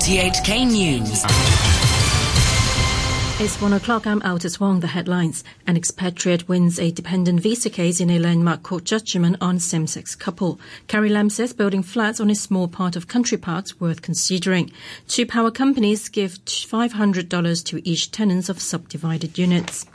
RTHK News. It's one o'clock. I'm Altus Wong. The headlines. An expatriate wins a dependent visa case in a landmark court judgment on same-sex couple. Carrie Lam says building flats on a small part of country parks worth considering. Two power companies give $500 to each tenants of subdivided units.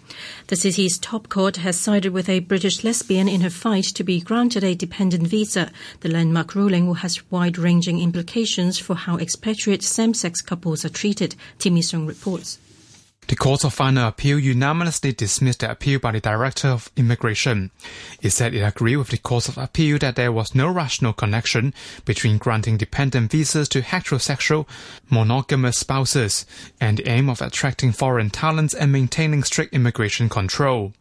The city's top court has sided with a British lesbian in her fight to be granted a dependent visa. The landmark ruling has wide-ranging implications for how expatriate same-sex couples are treated. Timmy Sung reports. The Court of Final Appeal unanimously dismissed the appeal by the Director of Immigration. It said it agreed with the Court of Appeal that there was no rational connection between granting dependent visas to heterosexual, monogamous spouses and the aim of attracting foreign talents and maintaining strict immigration control.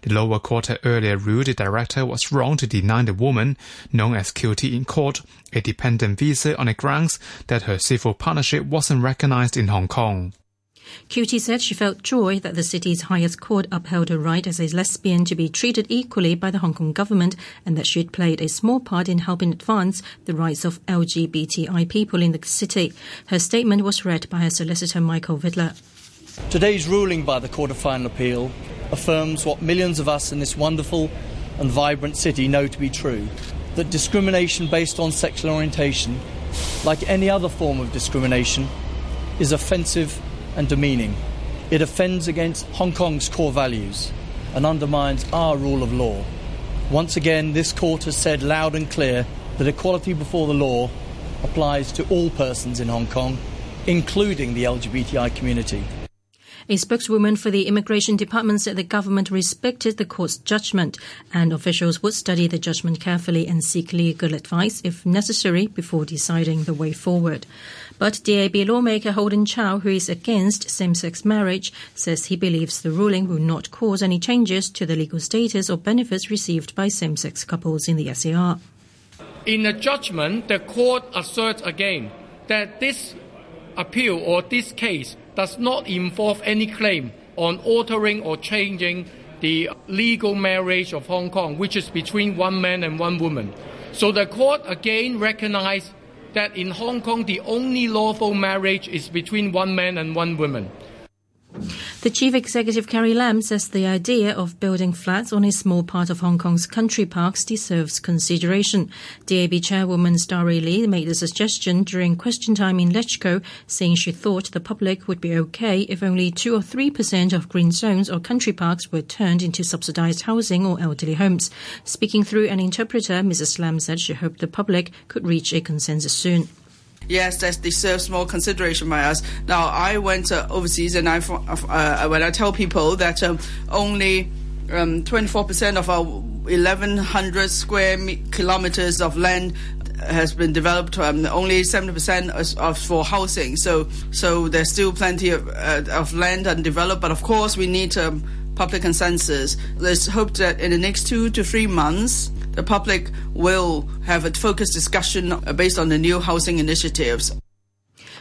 The lower court had earlier ruled the director was wrong to deny the woman, known as QT in court, a dependent visa on the grounds that her civil partnership wasn't recognized in Hong Kong. QT said she felt joy that the city's highest court upheld her right as a lesbian to be treated equally by the Hong Kong government and that she had played a small part in helping advance the rights of LGBTI people in the city. Her statement was read by her solicitor Michael Vidler. Today's ruling by the Court of Final Appeal affirms what millions of us in this wonderful and vibrant city know to be true that discrimination based on sexual orientation, like any other form of discrimination, is offensive and demeaning. It offends against Hong Kong's core values and undermines our rule of law. Once again, this court has said loud and clear that equality before the law applies to all persons in Hong Kong, including the LGBTI community. A spokeswoman for the Immigration Department said the government respected the court's judgment and officials would study the judgment carefully and seek legal advice if necessary before deciding the way forward. But DAB lawmaker Holden Chow, who is against same-sex marriage, says he believes the ruling will not cause any changes to the legal status or benefits received by same-sex couples in the SAR. In the judgment, the court asserts again that this appeal or this case does not involve any claim on altering or changing the legal marriage of Hong Kong, which is between one man and one woman. So the court again recognized that in Hong Kong the only lawful marriage is between one man and one woman. The chief executive Carrie Lam says the idea of building flats on a small part of Hong Kong's country parks deserves consideration. DAB chairwoman Starry Lee made the suggestion during question time in LegCo, saying she thought the public would be okay if only 2 or 3% of green zones or country parks were turned into subsidized housing or elderly homes. Speaking through an interpreter, Mrs. Lam said she hoped the public could reach a consensus soon yes, that deserves more consideration by us. Now, I went uh, overseas, and I uh, when I tell people that um, only um, 24% of our 1,100 square kilometers of land has been developed. Um, only 70% of for housing. So, so there's still plenty of, uh, of land undeveloped. But of course, we need um, public consensus. Let's hope that in the next two to three months, the public will have a focused discussion based on the new housing initiatives.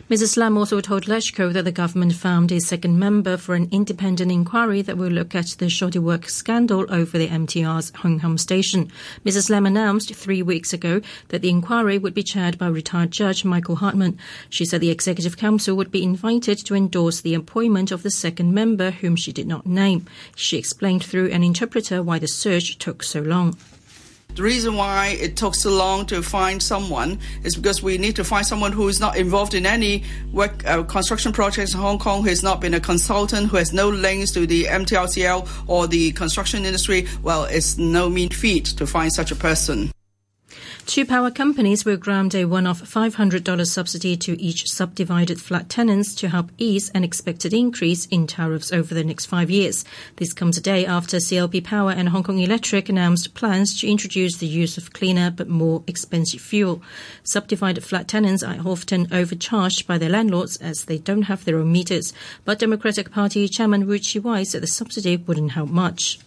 Mrs. Lam also told LegCo that the government found a second member for an independent inquiry that will look at the shoddy work scandal over the MTR's Hong Kong station. Mrs. Lam announced three weeks ago that the inquiry would be chaired by retired Judge Michael Hartmann. She said the Executive Council would be invited to endorse the appointment of the second member, whom she did not name. She explained through an interpreter why the search took so long. The reason why it took so long to find someone is because we need to find someone who is not involved in any work uh, construction projects in Hong Kong, who has not been a consultant, who has no links to the MTRCL or the construction industry. Well, it's no mean feat to find such a person. Two power companies will grant a one-off $500 subsidy to each subdivided flat tenants to help ease an expected increase in tariffs over the next five years. This comes a day after CLP Power and Hong Kong Electric announced plans to introduce the use of cleaner but more expensive fuel. Subdivided flat tenants are often overcharged by their landlords as they don't have their own meters. But Democratic Party Chairman Wu Chi-wai said the subsidy wouldn't help much.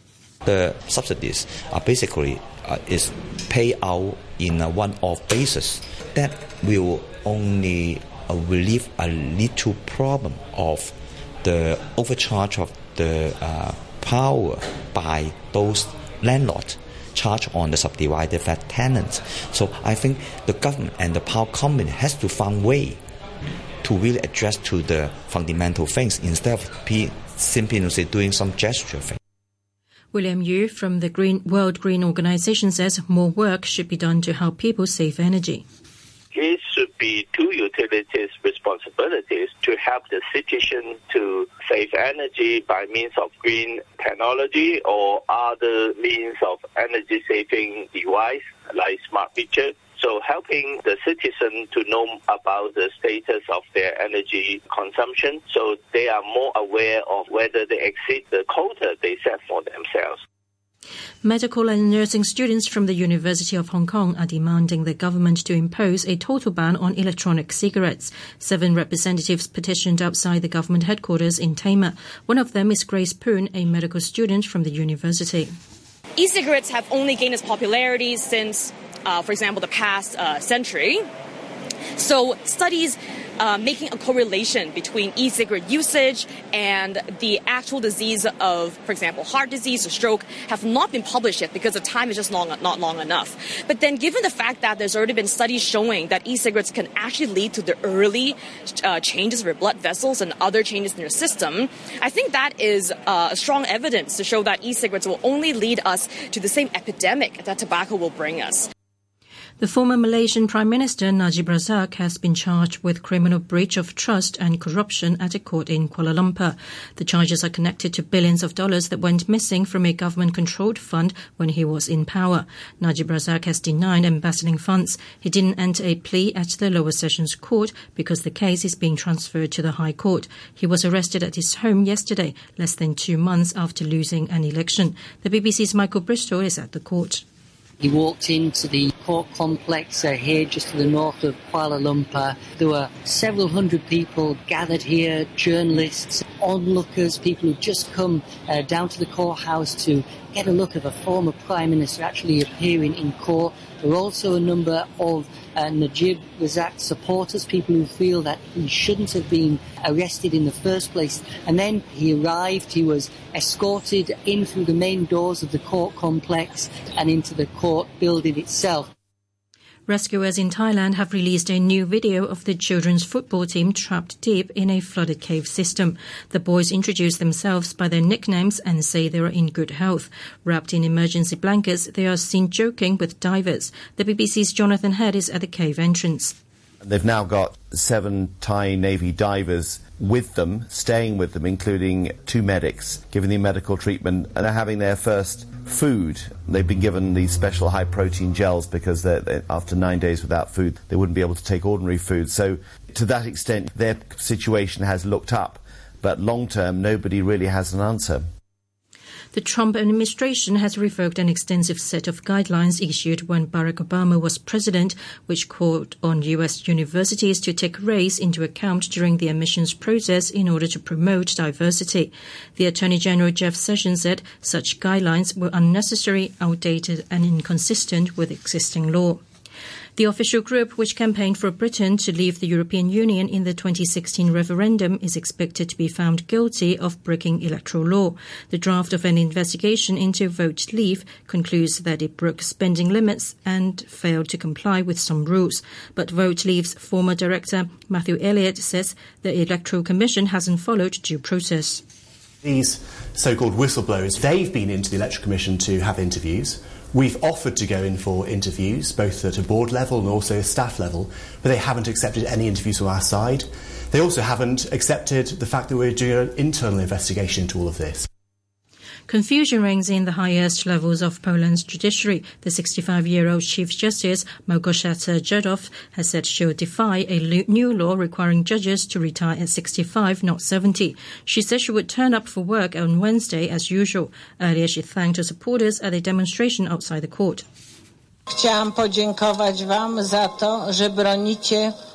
The subsidies are basically uh, is pay out in a one-off basis. That will only uh, relieve a little problem of the overcharge of the uh, power by those landlords charge on the subdivided flat tenants. So I think the government and the power company has to find way to really address to the fundamental things instead of simply doing some gesture thing. William Yu from the Green World Green Organization says more work should be done to help people save energy. It should be two utilities' responsibilities to help the citizen to save energy by means of green technology or other means of energy saving device like smart meter. So helping the citizen to know about the status of their energy consumption so they are more aware of whether they exceed the quota they set for themselves. Medical and nursing students from the University of Hong Kong are demanding the government to impose a total ban on electronic cigarettes. Seven representatives petitioned outside the government headquarters in Tamar. One of them is Grace Poon, a medical student from the university. E-cigarettes have only gained its popularity since uh, for example, the past uh, century. So studies uh, making a correlation between e-cigarette usage and the actual disease of, for example, heart disease or stroke have not been published yet because the time is just long, not long enough. But then given the fact that there's already been studies showing that e-cigarettes can actually lead to the early uh, changes of your blood vessels and other changes in your system, I think that is uh, strong evidence to show that e-cigarettes will only lead us to the same epidemic that tobacco will bring us. The former Malaysian Prime Minister Najib Razak has been charged with criminal breach of trust and corruption at a court in Kuala Lumpur. The charges are connected to billions of dollars that went missing from a government controlled fund when he was in power. Najib Razak has denied embezzling funds. He didn't enter a plea at the lower sessions court because the case is being transferred to the High Court. He was arrested at his home yesterday, less than two months after losing an election. The BBC's Michael Bristow is at the court. He walked into the court complex uh, here just to the north of Kuala Lumpur. There were several hundred people gathered here, journalists, onlookers, people who just come uh, down to the courthouse to get a look of a former Prime Minister actually appearing in court. There were also a number of uh, Najib Razak supporters, people who feel that he shouldn't have been arrested in the first place. And then he arrived, he was escorted in through the main doors of the court complex and into the court building itself. Rescuers in Thailand have released a new video of the children's football team trapped deep in a flooded cave system. The boys introduce themselves by their nicknames and say they are in good health. Wrapped in emergency blankets, they are seen joking with divers. The BBC's Jonathan Head is at the cave entrance. They've now got seven Thai Navy divers with them, staying with them, including two medics, giving them medical treatment and having their first food. They've been given these special high protein gels because they're, after nine days without food, they wouldn't be able to take ordinary food. So, to that extent, their situation has looked up. But long term, nobody really has an answer. The Trump administration has revoked an extensive set of guidelines issued when Barack Obama was president, which called on U.S. universities to take race into account during the admissions process in order to promote diversity. The Attorney General Jeff Sessions said such guidelines were unnecessary, outdated, and inconsistent with existing law. The official group, which campaigned for Britain to leave the European Union in the 2016 referendum, is expected to be found guilty of breaking electoral law. The draft of an investigation into vote leave concludes that it broke spending limits and failed to comply with some rules. But Vote Leave's former director, Matthew Elliott, says the Electoral Commission hasn't followed due process. These so called whistleblowers, they've been into the Electoral Commission to have interviews. We've offered to go in for interviews, both at a board level and also a staff level, but they haven't accepted any interviews from our side. They also haven't accepted the fact that we're doing an internal investigation into all of this. Confusion reigns in the highest levels of Poland's judiciary. The 65-year-old Chief Justice Małgorzata Żurów has said she'll defy a new law requiring judges to retire at 65, not 70. She said she would turn up for work on Wednesday as usual. Earlier, she thanked her supporters at a demonstration outside the court.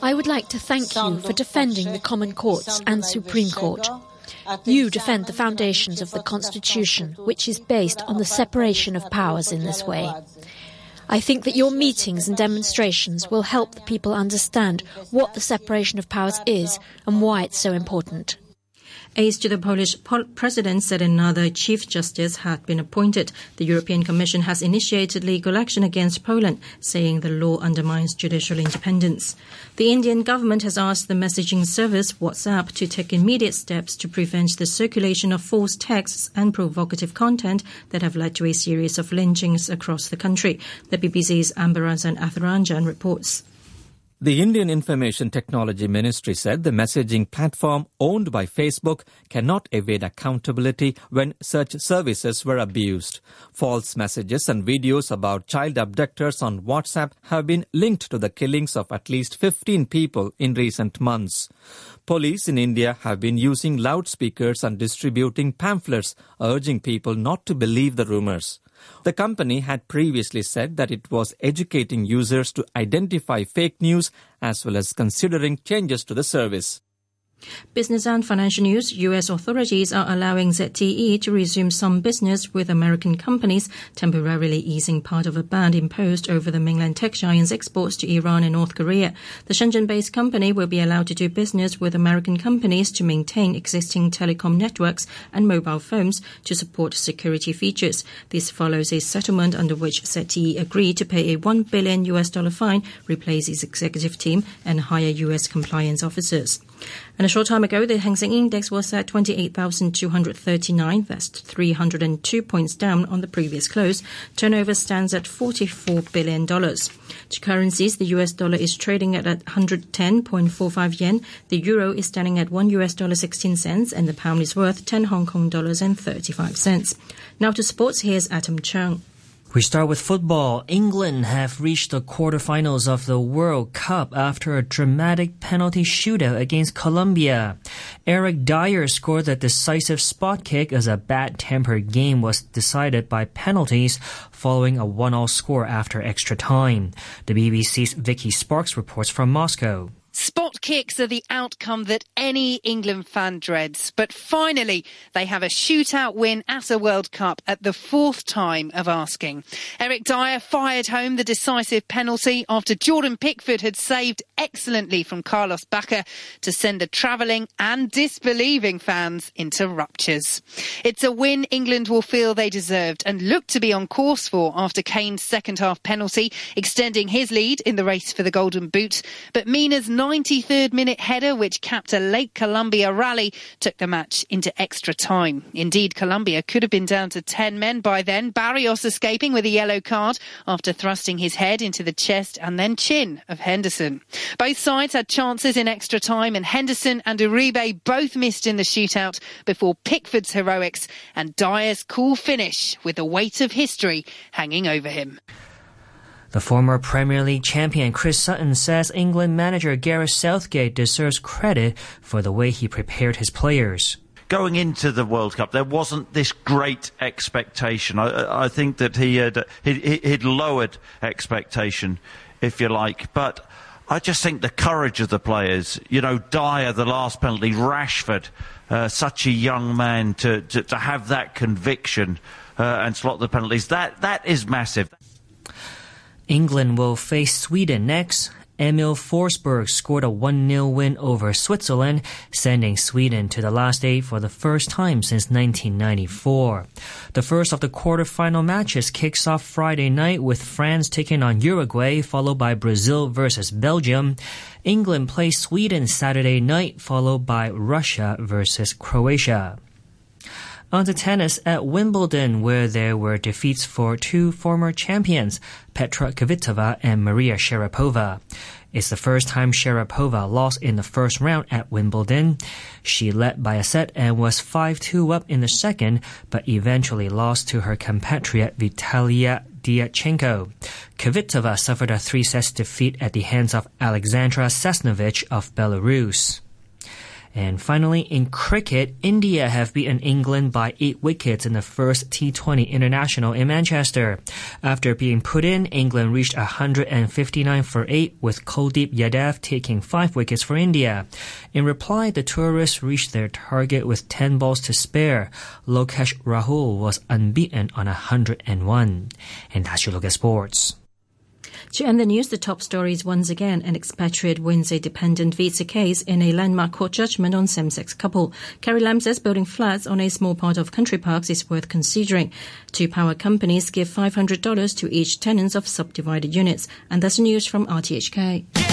I would like to thank you for defending the Common Courts and Supreme Court. You defend the foundations of the Constitution, which is based on the separation of powers in this way. I think that your meetings and demonstrations will help the people understand what the separation of powers is and why it's so important. Aides to the Polish president said another chief justice had been appointed. The European Commission has initiated legal action against Poland, saying the law undermines judicial independence. The Indian government has asked the messaging service WhatsApp to take immediate steps to prevent the circulation of false texts and provocative content that have led to a series of lynchings across the country. The BBC's Ambarasan Ethirajan reports. The Indian Information Technology Ministry said the messaging platform owned by Facebook cannot evade accountability when such services were abused. False messages and videos about child abductors on WhatsApp have been linked to the killings of at least 15 people in recent months. Police in India have been using loudspeakers and distributing pamphlets urging people not to believe the rumors. The company had previously said that it was educating users to identify fake news as well as considering changes to the service. Business and financial news. U.S. authorities are allowing ZTE to resume some business with American companies, temporarily easing part of a ban imposed over the mainland tech giant's exports to Iran and North Korea. The Shenzhen-based company will be allowed to do business with American companies to maintain existing telecom networks and mobile phones to support security features. This follows a settlement under which ZTE agreed to pay a 1 billion US dollar fine, replace its executive team, and hire U.S. compliance officers. And a short time ago, the Hang Seng Index was at 28,239. That's 302 points down on the previous close. Turnover stands at $44 billion. To currencies, the US dollar is trading at 110.45 yen. The euro is standing at 1 US dollar 16 cents and the pound is worth 10 Hong Kong dollars and 35 cents. Now to sports, here's Adam Chung. We start with football. England have reached the quarterfinals of the World Cup after a dramatic penalty shootout against Colombia. Eric Dier scored the decisive spot kick as a bad-tempered game was decided by penalties following a one-all score after extra time. The BBC's Vicky Sparks reports from Moscow. Spot kicks are the outcome that any England fan dreads, but finally they have a shootout win at a World Cup at the fourth time of asking. Eric Dier fired home the decisive penalty after Jordan Pickford had saved excellently from Carlos Bacca to send the travelling and disbelieving fans into raptures. It's a win England will feel they deserved and look to be on course for after Kane's second half penalty, extending his lead in the race for the Golden Boot. But Mina's 93rd minute header, which capped a late Colombia rally, took the match into extra time. Indeed, Colombia could have been down to 10 men by then. Barrios escaping with a yellow card after thrusting his head into the chest and then chin of Henderson. Both sides had chances in extra time, and Henderson and Uribe both missed in the shootout before Pickford's heroics and Dier's cool finish with the weight of history hanging over him. The former Premier League champion Chris Sutton says England manager Gareth Southgate deserves credit for the way he prepared his players. Going into the World Cup, there wasn't this great expectation. I, I think that he had he, he'd lowered expectation, if you like, but. I just think the courage of the players, you know, Dier, the last penalty, Rashford, uh, such a young man to, to, to have that conviction uh, and slot the penalties, that, that is massive. England will face Sweden next. Emil Forsberg scored a 1-0 win over Switzerland, sending Sweden to the last eight for the first time since 1994. The first of the quarterfinal matches kicks off Friday night with France taking on Uruguay, followed by Brazil versus Belgium. England plays Sweden Saturday night, followed by Russia versus Croatia. On to tennis at Wimbledon, where there were defeats for two former champions, Petra Kvitova and Maria Sharapova. It's the first time Sharapova lost in the first round at Wimbledon. She led by a set and was 5-2 up in the second, but eventually lost to her compatriot Vitalia Diatchenko. Kvitova suffered a three-set defeat at the hands of Alexandra Sasnovich of Belarus. And finally, in cricket, India have beaten England by eight wickets in the first T20 International in Manchester. After being put in, England reached 159 for 8 with Kuldeep Yadav taking 5 wickets for India. In reply, the tourists reached their target with 10 balls to spare. Lokesh Rahul was unbeaten on 101. And that's your look at sports. To end the news, the top stories once again an expatriate wins a dependent visa case in a landmark court judgment on same-sex couple. Carrie Lam says building flats on a small part of country parks is worth considering. Two power companies give $500 to each tenants of subdivided units. And that's news from RTHK.